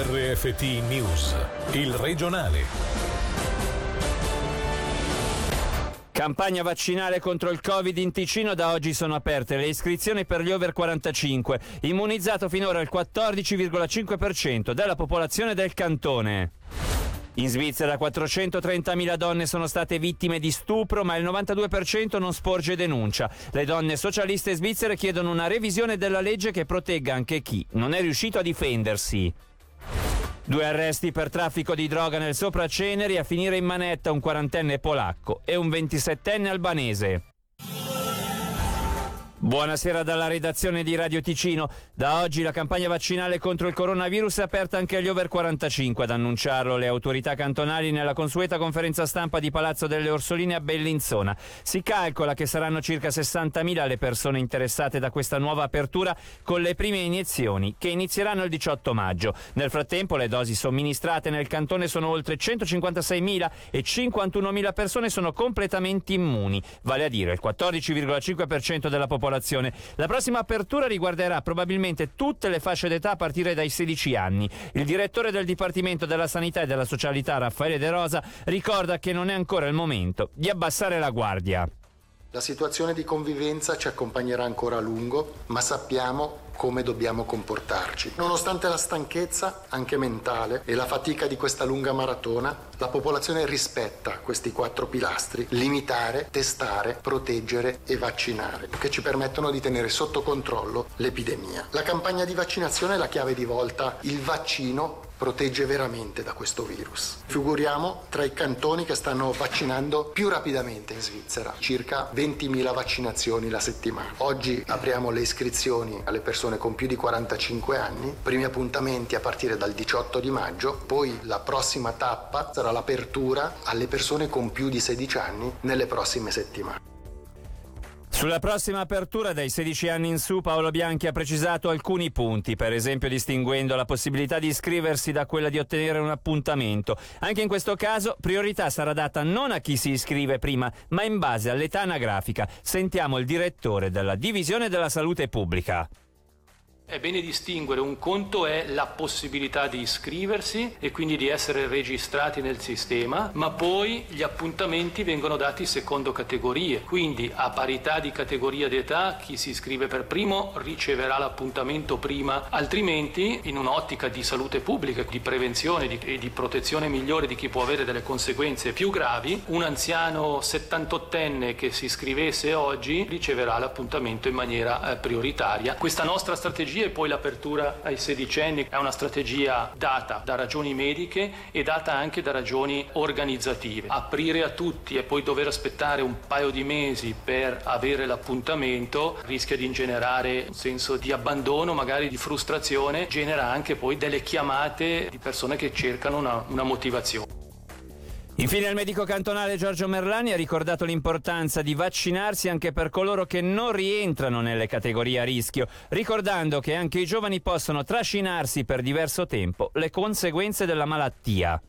RFT News, il regionale. Campagna vaccinale contro il Covid in Ticino da oggi sono aperte le iscrizioni per gli over 45, immunizzato finora il 14,5% della popolazione del cantone. In Svizzera 430.000 donne sono state vittime di stupro, ma il 92% non sporge denuncia. Le donne socialiste svizzere chiedono una revisione della legge che protegga anche chi non è riuscito a difendersi. Due arresti per traffico di droga nel Sopraceneri, a finire in manetta un quarantenne polacco e un 27enne albanese. Buonasera dalla redazione di Radio Ticino. Da oggi la campagna vaccinale contro il coronavirus è aperta anche agli over 45. Ad annunciarlo le autorità cantonali nella consueta conferenza stampa di Palazzo delle Orsoline a Bellinzona. Si calcola che saranno circa 60.000 le persone interessate da questa nuova apertura con le prime iniezioni che inizieranno il 18 maggio. Nel frattempo le dosi somministrate nel cantone sono oltre 156.000 e 51.000 persone sono completamente immuni, vale a dire il 14,5% della popolazione popolazione. La prossima apertura riguarderà probabilmente tutte le fasce d'età a partire dai 16 anni. Il direttore del Dipartimento della Sanità e della Socialità, Raffaele De Rosa, ricorda che non è ancora il momento di abbassare la guardia. La situazione di convivenza ci accompagnerà ancora a lungo, ma sappiamo come dobbiamo comportarci. Nonostante la stanchezza, anche mentale, e la fatica di questa lunga maratona, la popolazione rispetta questi quattro pilastri, limitare, testare, proteggere e vaccinare, che ci permettono di tenere sotto controllo l'epidemia. La campagna di vaccinazione è la chiave di volta, il vaccino protegge veramente da questo virus. Figuriamo tra i cantoni che stanno vaccinando più rapidamente in Svizzera, circa 20.000 vaccinazioni la settimana. Oggi apriamo le iscrizioni alle persone con più di 45 anni, primi appuntamenti a partire dal 18 di maggio, poi la prossima tappa sarà l'apertura alle persone con più di 16 anni nelle prossime settimane. Sulla prossima apertura dai 16 anni in su Paolo Bianchi ha precisato alcuni punti, per esempio distinguendo la possibilità di iscriversi da quella di ottenere un appuntamento. Anche in questo caso priorità sarà data non a chi si iscrive prima, ma in base all'età anagrafica. Sentiamo il direttore della Divisione della Salute Pubblica. È bene distinguere, un conto è la possibilità di iscriversi e quindi di essere registrati nel sistema, ma poi gli appuntamenti vengono dati secondo categorie, quindi a parità di categoria d'età chi si iscrive per primo riceverà l'appuntamento prima, altrimenti in un'ottica di salute pubblica, di prevenzione e di protezione migliore di chi può avere delle conseguenze più gravi, un anziano 78enne che si iscrivesse oggi riceverà l'appuntamento in maniera eh, prioritaria. Questa nostra strategia strategia e poi l'apertura ai sedicenni è una strategia data da ragioni mediche e data anche da ragioni organizzative. Aprire a tutti e poi dover aspettare un paio di mesi per avere l'appuntamento rischia di ingenerare un senso di abbandono, magari di frustrazione, genera anche poi delle chiamate di persone che cercano una, una motivazione. Infine il medico cantonale Giorgio Merlani ha ricordato l'importanza di vaccinarsi anche per coloro che non rientrano nelle categorie a rischio, ricordando che anche i giovani possono trascinarsi per diverso tempo le conseguenze della malattia.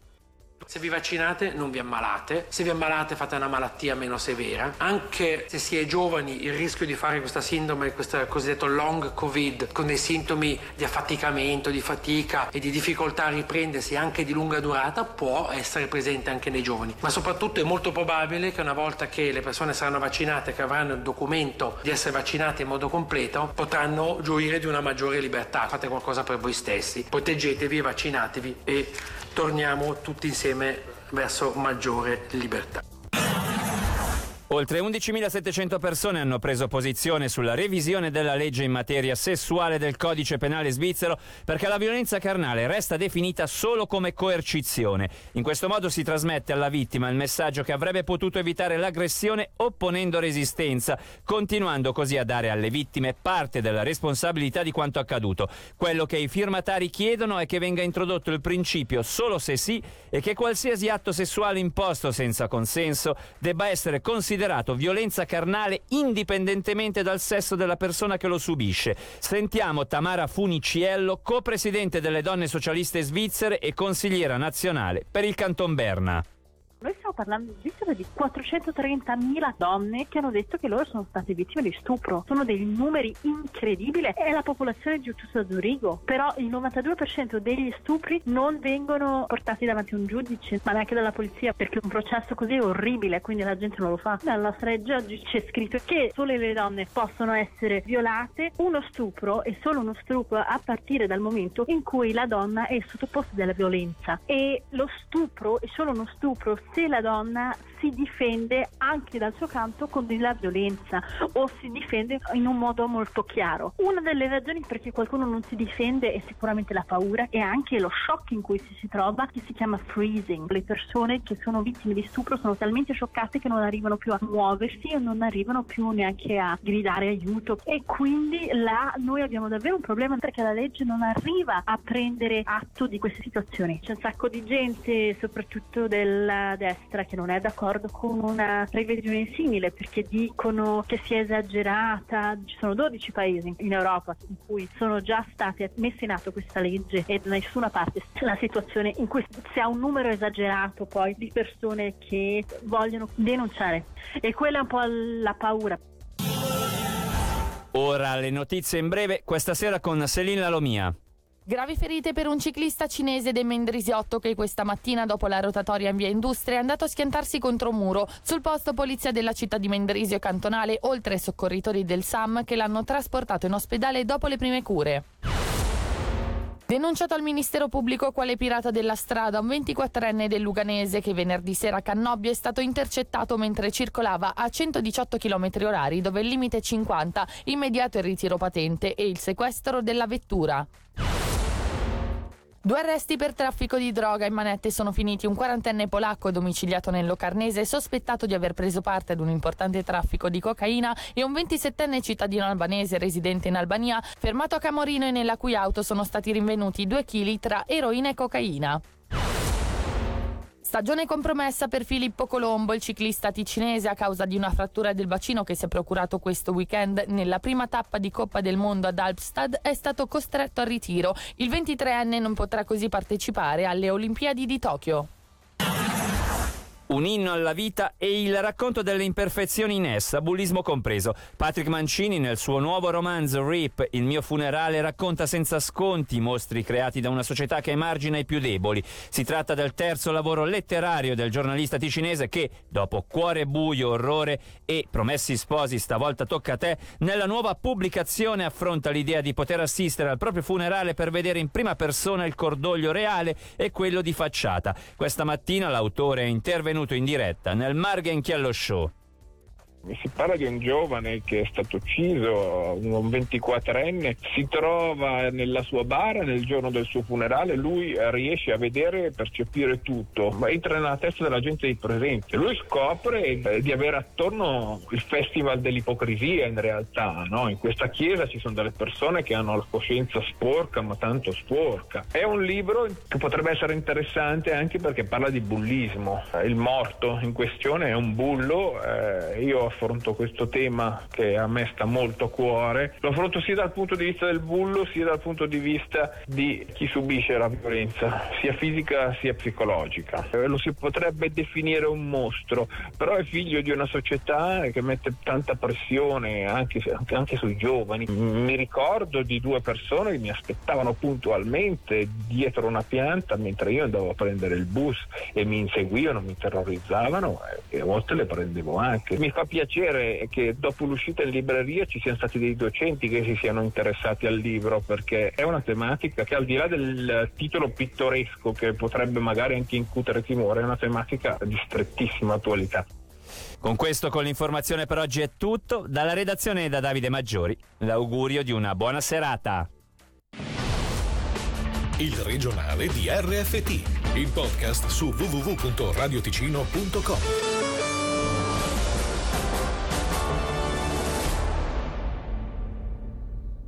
Se vi vaccinate non vi ammalate, se vi ammalate fate una malattia meno severa. Anche se si è giovani il rischio di fare questa sindrome, questo cosiddetto long covid, con dei sintomi di affaticamento, di fatica e di difficoltà a riprendersi anche di lunga durata, può essere presente anche nei giovani. Ma soprattutto è molto probabile che una volta che le persone saranno vaccinate, che avranno il documento di essere vaccinate in modo completo, potranno gioire di una maggiore libertà. Fate qualcosa per voi stessi, proteggetevi, vaccinatevi e torniamo tutti insieme verso maggiore libertà. Oltre 11.700 persone hanno preso posizione sulla revisione della legge in materia sessuale del codice penale svizzero perché la violenza carnale resta definita solo come coercizione. In questo modo si trasmette alla vittima il messaggio che avrebbe potuto evitare l'aggressione opponendo resistenza, continuando così a dare alle vittime parte della responsabilità di quanto accaduto. Quello che i firmatari chiedono è che venga introdotto il principio solo se sì e che qualsiasi atto sessuale imposto senza consenso debba essere considerato considerato violenza carnale indipendentemente dal sesso della persona che lo subisce. Sentiamo Tamara Funiciello, co-presidente delle donne socialiste svizzere e consigliera nazionale per il Canton Berna. Parlando addirittura di 430.000 donne che hanno detto che loro sono state vittime di stupro. Sono dei numeri incredibili. È la popolazione di tutto Zurigo, però il 92% degli stupri non vengono portati davanti a un giudice, ma neanche dalla polizia, perché un processo così è orribile, quindi la gente non lo fa. Nella nostra legge oggi c'è scritto che solo le donne possono essere violate. Uno stupro è solo uno stupro a partire dal momento in cui la donna è sottoposta alla violenza e lo stupro è solo uno stupro se la donna si difende anche dal suo canto con della violenza o si difende in un modo molto chiaro. Una delle ragioni perché qualcuno non si difende è sicuramente la paura e anche lo shock in cui si, si trova che si chiama freezing. Le persone che sono vittime di stupro sono talmente scioccate che non arrivano più a muoversi e non arrivano più neanche a gridare aiuto e quindi là noi abbiamo davvero un problema perché la legge non arriva a prendere atto di queste situazioni. C'è un sacco di gente, soprattutto della destra, che non è d'accordo con una previsione simile perché dicono che sia esagerata. Ci sono 12 paesi in Europa in cui sono già state messe in atto questa legge e da nessuna parte una situazione in cui si ha un numero esagerato poi di persone che vogliono denunciare e quella è un po' la paura. Ora le notizie in breve, questa sera con Selina Lalomia. Gravi ferite per un ciclista cinese del Mendrisiotto che questa mattina dopo la rotatoria in via Industria è andato a schiantarsi contro un muro. Sul posto polizia della città di Mendrisio Cantonale, oltre ai soccorritori del SAM che l'hanno trasportato in ospedale dopo le prime cure. Denunciato al Ministero Pubblico quale pirata della strada, un 24enne del Luganese che venerdì sera a Cannobbio è stato intercettato mentre circolava a 118 km orari dove il limite è 50, immediato il ritiro patente e il sequestro della vettura. Due arresti per traffico di droga in manette sono finiti. Un quarantenne polacco domiciliato nel Locarnese sospettato di aver preso parte ad un importante traffico di cocaina e un 27enne cittadino albanese residente in Albania fermato a Camorino e nella cui auto sono stati rinvenuti due chili tra eroina e cocaina. Stagione compromessa per Filippo Colombo, il ciclista ticinese a causa di una frattura del bacino che si è procurato questo weekend nella prima tappa di Coppa del Mondo ad Alpstad è stato costretto al ritiro. Il 23enne non potrà così partecipare alle Olimpiadi di Tokyo. Un inno alla vita e il racconto delle imperfezioni in essa, bullismo compreso. Patrick Mancini nel suo nuovo romanzo Rip, Il mio funerale, racconta senza sconti i mostri creati da una società che emargina i più deboli. Si tratta del terzo lavoro letterario del giornalista ticinese che, dopo Cuore buio, orrore e Promessi sposi, stavolta tocca a te, nella nuova pubblicazione affronta l'idea di poter assistere al proprio funerale per vedere in prima persona il cordoglio reale e quello di facciata. Questa mattina l'autore è intervenuto in diretta nel Margenchiello Show. Si parla di un giovane che è stato ucciso, un 24enne, si trova nella sua bara nel giorno del suo funerale, lui riesce a vedere e percepire tutto, ma entra nella testa della gente di presente. Lui scopre eh, di avere attorno il festival dell'ipocrisia in realtà, no? in questa chiesa ci sono delle persone che hanno la coscienza sporca, ma tanto sporca. È un libro che potrebbe essere interessante anche perché parla di bullismo. Il morto in questione è un bullo, eh, io affronto questo tema che a me sta molto a cuore, lo affronto sia dal punto di vista del bullo sia dal punto di vista di chi subisce la violenza, sia fisica sia psicologica. Eh, lo si potrebbe definire un mostro, però è figlio di una società che mette tanta pressione anche, anche sui giovani. Mi ricordo di due persone che mi aspettavano puntualmente dietro una pianta mentre io andavo a prendere il bus e mi inseguivano, mi terrorizzavano e a volte le prendevo anche. Mi fa piacere che dopo l'uscita in libreria ci siano stati dei docenti che si siano interessati al libro perché è una tematica che al di là del titolo pittoresco che potrebbe magari anche incutere timore è una tematica di strettissima attualità. Con questo, con l'informazione per oggi è tutto. Dalla redazione da Davide Maggiori, l'augurio di una buona serata. Il regionale di RFT, il podcast su www.radioticino.com.